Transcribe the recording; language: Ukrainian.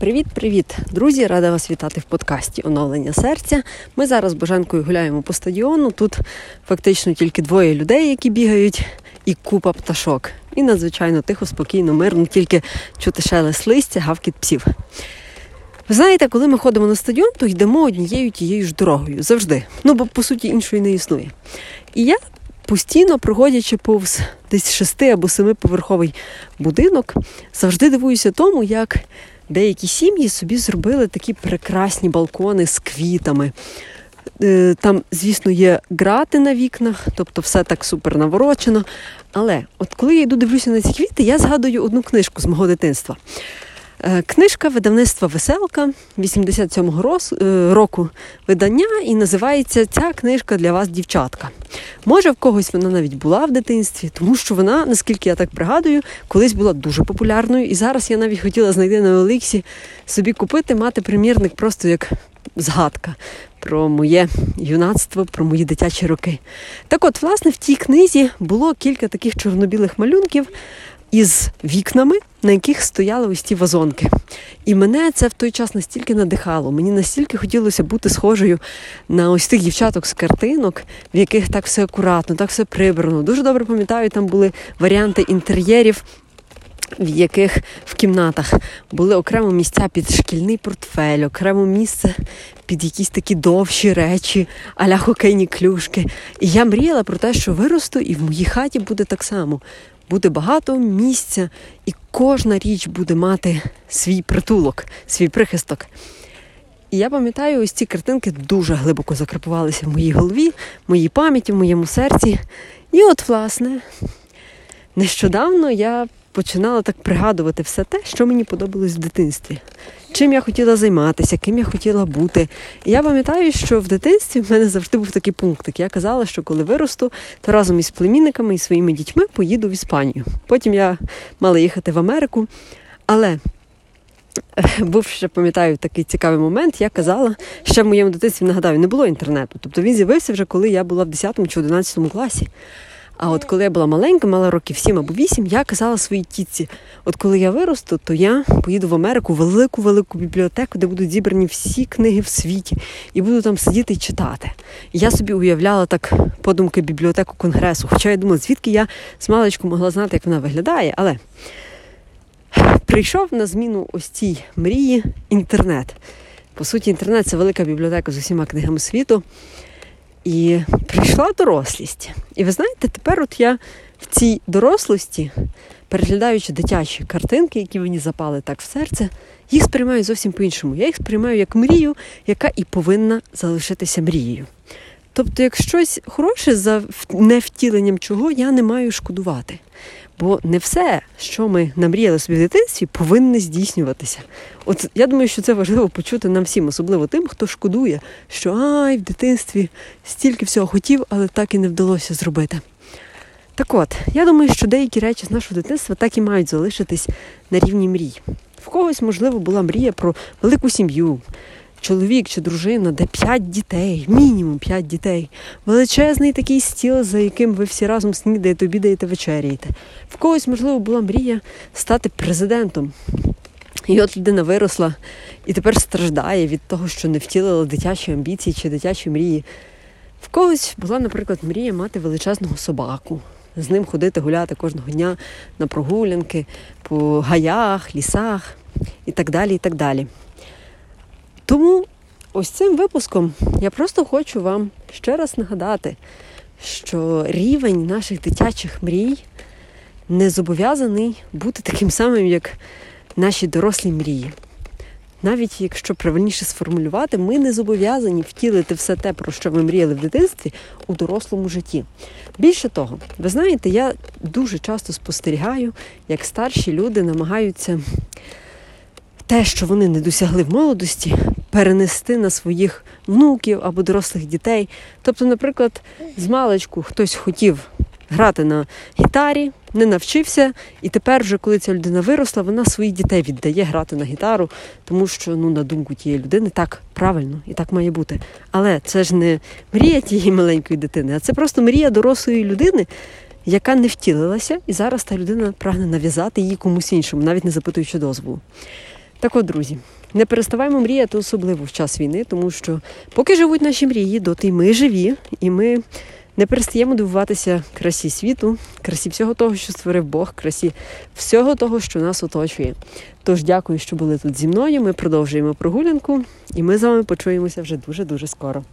Привіт-привіт, друзі! Рада вас вітати в подкасті Оновлення серця. Ми зараз з Боженкою гуляємо по стадіону. Тут фактично тільки двоє людей, які бігають, і купа пташок. І надзвичайно тихо, спокійно, мирно, тільки чути шелест листя, гавкіт псів. Ви знаєте, коли ми ходимо на стадіон, то йдемо однією тією ж дорогою завжди. Ну бо по суті іншої не існує. І я постійно, проходячи повз десь шести або семиповерховий будинок, завжди дивуюся тому, як деякі сім'ї собі зробили такі прекрасні балкони з квітами. Е, там, звісно, є грати на вікнах, тобто все так супер наворочено. Але от коли я йду дивлюся на ці квіти, я згадую одну книжку з мого дитинства. Е, книжка видавництва Веселка 87-го е, року видання, і називається Ця книжка для вас, дівчатка. Може, в когось вона навіть була в дитинстві, тому що вона, наскільки я так пригадую, колись була дуже популярною. І зараз я навіть хотіла знайти на Олексі собі купити, мати примірник просто як згадка про моє юнацтво, про мої дитячі роки. Так от, власне, в тій книзі було кілька таких чорнобілих малюнків із вікнами, на яких стояли ось ті вазонки. І мене це в той час настільки надихало. Мені настільки хотілося бути схожою на ось тих дівчаток з картинок, в яких так все акуратно, так все прибрано. Дуже добре пам'ятаю, там були варіанти інтер'єрів. В яких в кімнатах були окремо місця під шкільний портфель, окремо місце під якісь такі довші речі, аля хокейні клюшки. І я мріяла про те, що виросту, і в моїй хаті буде так само буде багато місця, і кожна річ буде мати свій притулок, свій прихисток. І я пам'ятаю, ось ці картинки дуже глибоко закарпувалися в моїй голові, моїй пам'яті, в моєму серці. І от, власне, нещодавно я починала так пригадувати все те, що мені подобалось в дитинстві. Чим я хотіла займатися, ким я хотіла бути. І я пам'ятаю, що в дитинстві в мене завжди був такий пунктик. Я казала, що коли виросту, то разом із племінниками і своїми дітьми поїду в Іспанію. Потім я мала їхати в Америку. Але був ще, пам'ятаю, такий цікавий момент. Я казала, ще в моєму дитинстві нагадаю, не було інтернету. Тобто він з'явився вже коли я була в 10 чи 11 класі. А от коли я була маленька, мала років 7 або 8, я казала своїй тітці: от коли я виросту, то я поїду в Америку, велику велику бібліотеку, де будуть зібрані всі книги в світі, і буду там сидіти і читати. І я собі уявляла так подумки бібліотеку конгресу. Хоча я думала, звідки я з маличку могла знати, як вона виглядає, але прийшов на зміну ось цій мрії інтернет. По суті, інтернет це велика бібліотека з усіма книгами світу. І прийшла дорослість. І ви знаєте, тепер от я в цій дорослості, переглядаючи дитячі картинки, які мені запали так в серце, їх сприймаю зовсім по-іншому. Я їх сприймаю як мрію, яка і повинна залишитися мрією. Тобто, як щось хороше за невтіленням чого я не маю шкодувати. Бо не все, що ми намріяли собі в дитинстві, повинне здійснюватися. От я думаю, що це важливо почути нам всім, особливо тим, хто шкодує, що ай, в дитинстві стільки всього хотів, але так і не вдалося зробити. Так от, я думаю, що деякі речі з нашого дитинства так і мають залишитись на рівні мрій. В когось, можливо, була мрія про велику сім'ю, чоловік чи дружина, де п'ять дітей, мінімум п'ять дітей, величезний такий стіл, за яким ви всі разом снідаєте, обідаєте, вечеряєте. В когось, можливо, була мрія стати президентом. І от людина виросла і тепер страждає від того, що не втілила дитячі амбіції чи дитячі мрії. В когось була, наприклад, мрія мати величезного собаку, з ним ходити гуляти кожного дня на прогулянки по гаях, лісах і так далі. і так далі. Тому ось цим випуском я просто хочу вам ще раз нагадати, що рівень наших дитячих мрій не зобов'язаний бути таким самим, як наші дорослі мрії. Навіть якщо правильніше сформулювати, ми не зобов'язані втілити все те, про що ми мріяли в дитинстві у дорослому житті. Більше того, ви знаєте, я дуже часто спостерігаю, як старші люди намагаються те, що вони не досягли в молодості, перенести на своїх внуків або дорослих дітей. Тобто, наприклад, з маличку хтось хотів грати на гітарі, не навчився, і тепер, вже коли ця людина виросла, вона своїх дітей віддає грати на гітару, тому що, ну, на думку тієї людини, так правильно і так має бути. Але це ж не мрія тієї маленької дитини, а це просто мрія дорослої людини. Яка не втілилася, і зараз та людина прагне нав'язати її комусь іншому, навіть не запитуючи дозволу. Так от, друзі, не переставаємо мріяти, особливо в час війни, тому що поки живуть наші мрії, доти ми живі, і ми не перестаємо дивуватися красі світу, красі всього того, що створив Бог, красі всього того, що нас оточує. Тож дякую, що були тут зі мною. Ми продовжуємо прогулянку, і ми з вами почуємося вже дуже дуже скоро.